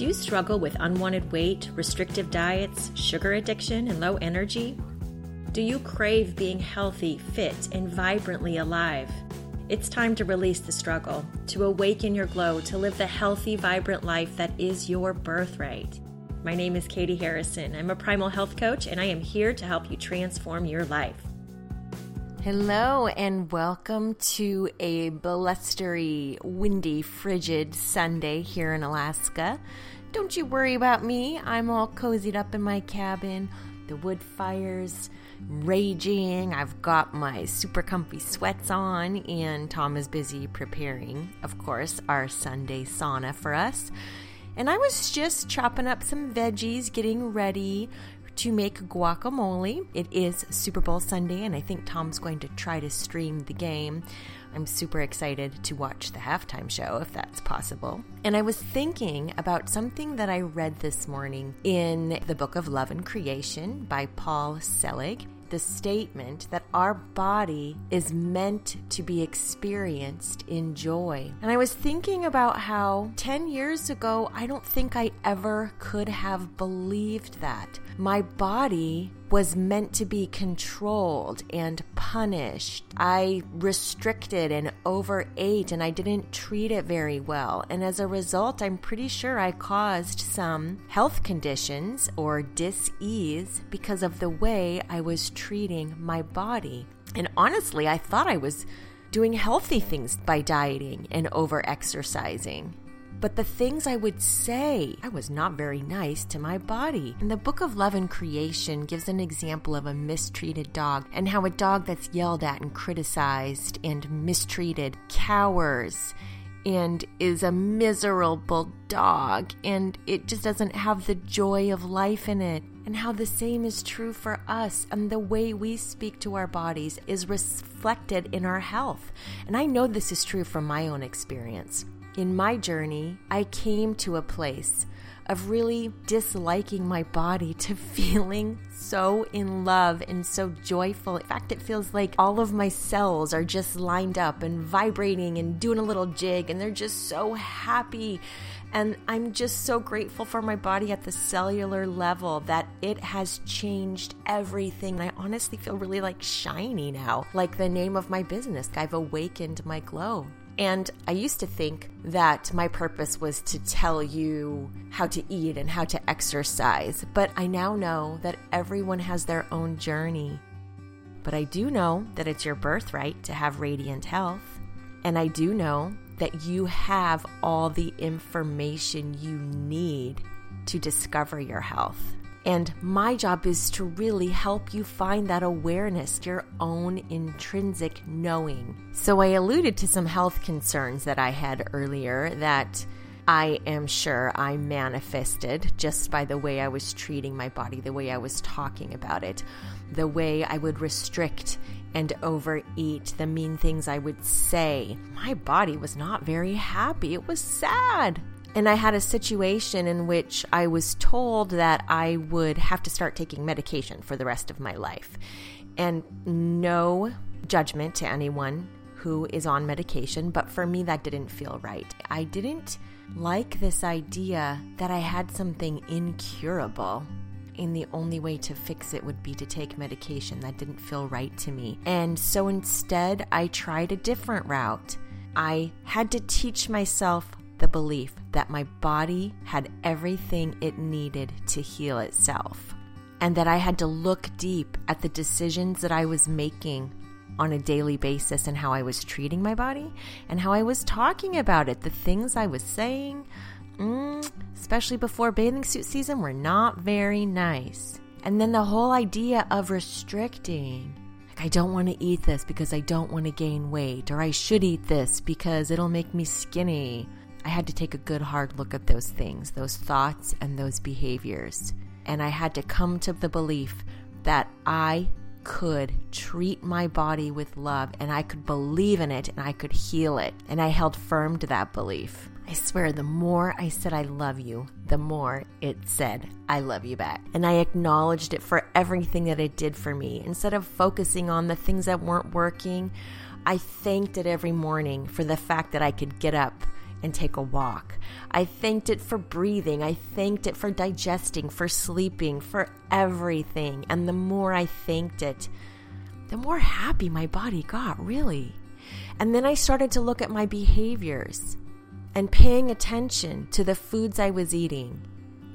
Do you struggle with unwanted weight, restrictive diets, sugar addiction, and low energy? Do you crave being healthy, fit, and vibrantly alive? It's time to release the struggle, to awaken your glow, to live the healthy, vibrant life that is your birthright. My name is Katie Harrison. I'm a primal health coach, and I am here to help you transform your life. Hello, and welcome to a blustery, windy, frigid Sunday here in Alaska. Don't you worry about me. I'm all cozied up in my cabin. The wood fire's raging. I've got my super comfy sweats on, and Tom is busy preparing, of course, our Sunday sauna for us. And I was just chopping up some veggies, getting ready to make guacamole. It is Super Bowl Sunday, and I think Tom's going to try to stream the game. I'm super excited to watch the halftime show if that's possible. And I was thinking about something that I read this morning in the book of Love and Creation by Paul Selig the statement that our body is meant to be experienced in joy. And I was thinking about how 10 years ago, I don't think I ever could have believed that. My body was meant to be controlled and punished. I restricted and overate and I didn't treat it very well. And as a result, I'm pretty sure I caused some health conditions or dis-ease because of the way I was treating my body. And honestly, I thought I was doing healthy things by dieting and over exercising. But the things I would say, I was not very nice to my body. And the Book of Love and Creation gives an example of a mistreated dog and how a dog that's yelled at and criticized and mistreated cowers and is a miserable dog and it just doesn't have the joy of life in it. And how the same is true for us, and the way we speak to our bodies is reflected in our health. And I know this is true from my own experience in my journey, I came to a place of really disliking my body to feeling so in love and so joyful. In fact, it feels like all of my cells are just lined up and vibrating and doing a little jig, and they're just so happy. And I'm just so grateful for my body at the cellular level that it has changed everything. I honestly feel really like shiny now, like the name of my business. I've awakened my glow. And I used to think that my purpose was to tell you how to eat and how to exercise, but I now know that everyone has their own journey. But I do know that it's your birthright to have radiant health. And I do know that you have all the information you need to discover your health. And my job is to really help you find that awareness, your own intrinsic knowing. So I alluded to some health concerns that I had earlier that I am sure I manifested just by the way I was treating my body, the way I was talking about it, the way I would restrict and overeat, the mean things I would say. My body was not very happy. It was sad. And I had a situation in which I was told that I would have to start taking medication for the rest of my life. And no judgment to anyone who is on medication, but for me, that didn't feel right. I didn't like this idea that I had something incurable. And the only way to fix it would be to take medication. That didn't feel right to me. And so instead, I tried a different route. I had to teach myself the belief that my body had everything it needed to heal itself, and that I had to look deep at the decisions that I was making on a daily basis and how I was treating my body and how I was talking about it. The things I was saying, mm, especially before bathing suit season, were not very nice. And then the whole idea of restricting. Like, I don't want to eat this because I don't want to gain weight, or I should eat this because it'll make me skinny I had to take a good hard look at those things, those thoughts, and those behaviors. And I had to come to the belief that I could treat my body with love and I could believe in it and I could heal it. And I held firm to that belief. I swear, the more I said I love you, the more it said I love you back. And I acknowledged it for everything that it did for me. Instead of focusing on the things that weren't working, I thanked it every morning for the fact that I could get up and take a walk. I thanked it for breathing. I thanked it for digesting, for sleeping, for everything. And the more I thanked it, the more happy my body got, really. And then I started to look at my behaviors and paying attention to the foods I was eating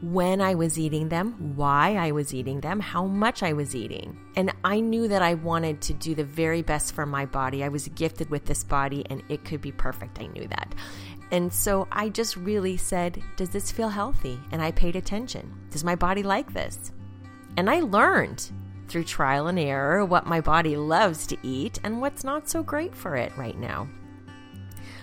when I was eating them, why I was eating them, how much I was eating. And I knew that I wanted to do the very best for my body. I was gifted with this body and it could be perfect. I knew that. And so I just really said, Does this feel healthy? And I paid attention. Does my body like this? And I learned through trial and error what my body loves to eat and what's not so great for it right now.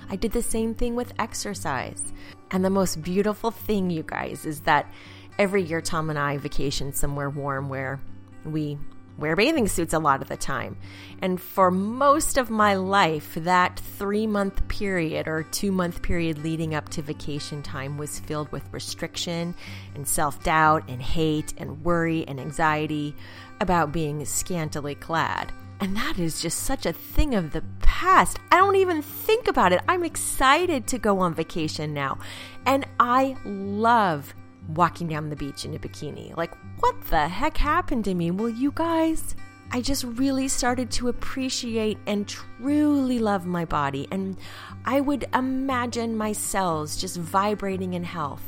I did the same thing with exercise. And the most beautiful thing, you guys, is that every year Tom and I vacation somewhere warm where we wear bathing suits a lot of the time. And for most of my life, that three month period or two month period leading up to vacation time was filled with restriction and self doubt and hate and worry and anxiety about being scantily clad. And that is just such a thing of the past. I don't even think about it. I'm excited to go on vacation now. And I love walking down the beach in a bikini. Like, what the heck happened to me? Well, you guys, I just really started to appreciate and truly love my body. And I would imagine my cells just vibrating in health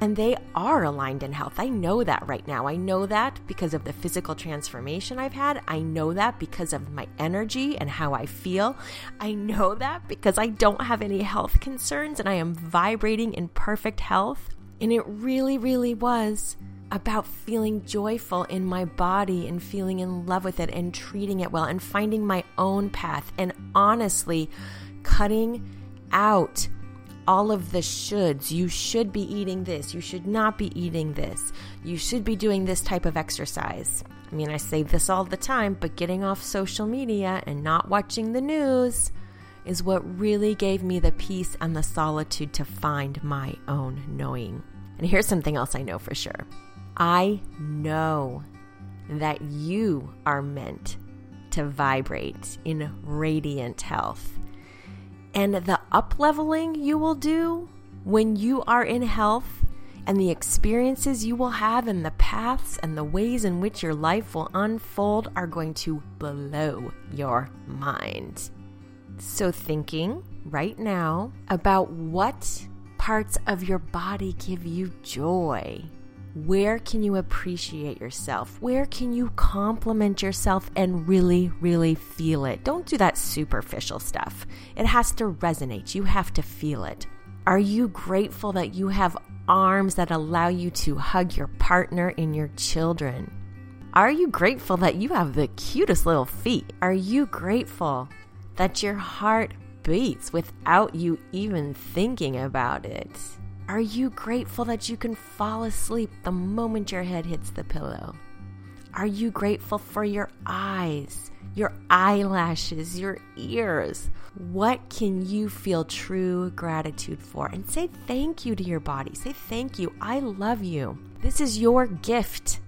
and they are aligned in health. I know that right now. I know that because of the physical transformation I've had. I know that because of my energy and how I feel. I know that because I don't have any health concerns and I am vibrating in perfect health. And it really, really was about feeling joyful in my body and feeling in love with it and treating it well and finding my own path and honestly cutting out all of the shoulds. You should be eating this. You should not be eating this. You should be doing this type of exercise. I mean, I say this all the time, but getting off social media and not watching the news is what really gave me the peace and the solitude to find my own knowing. And here's something else I know for sure I know that you are meant to vibrate in radiant health and the up leveling you will do when you are in health and the experiences you will have and the paths and the ways in which your life will unfold are going to blow your mind. So, thinking right now about what parts of your body give you joy where can you appreciate yourself? Where can you compliment yourself and really, really feel it? Don't do that superficial stuff. It has to resonate. You have to feel it. Are you grateful that you have arms that allow you to hug your partner and your children? Are you grateful that you have the cutest little feet? Are you grateful that your heart beats without you even thinking about it? Are you grateful that you can fall asleep the moment your head hits the pillow? Are you grateful for your eyes, your eyelashes, your ears? What can you feel true gratitude for? And say thank you to your body. Say thank you. I love you. This is your gift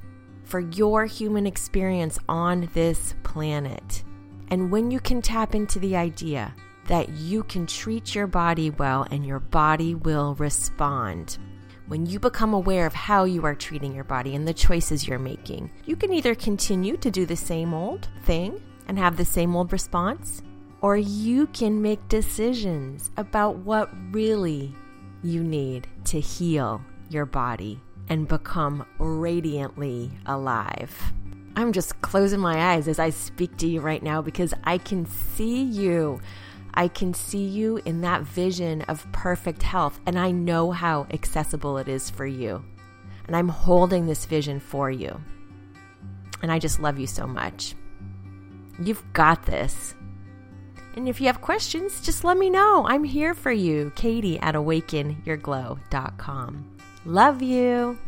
for your human experience on this planet. And when you can tap into the idea that you can treat your body well and your body will respond. When you become aware of how you are treating your body and the choices you're making, you can either continue to do the same old thing and have the same old response, or you can make decisions about what really you need to heal your body and become radiantly alive. I'm just closing my eyes as I speak to you right now because I can see you. I can see you in that vision of perfect health, and I know how accessible it is for you. And I'm holding this vision for you. And I just love you so much. You've got this. And if you have questions, just let me know. I'm here for you. Katie at awakenyourglow.com. Love you.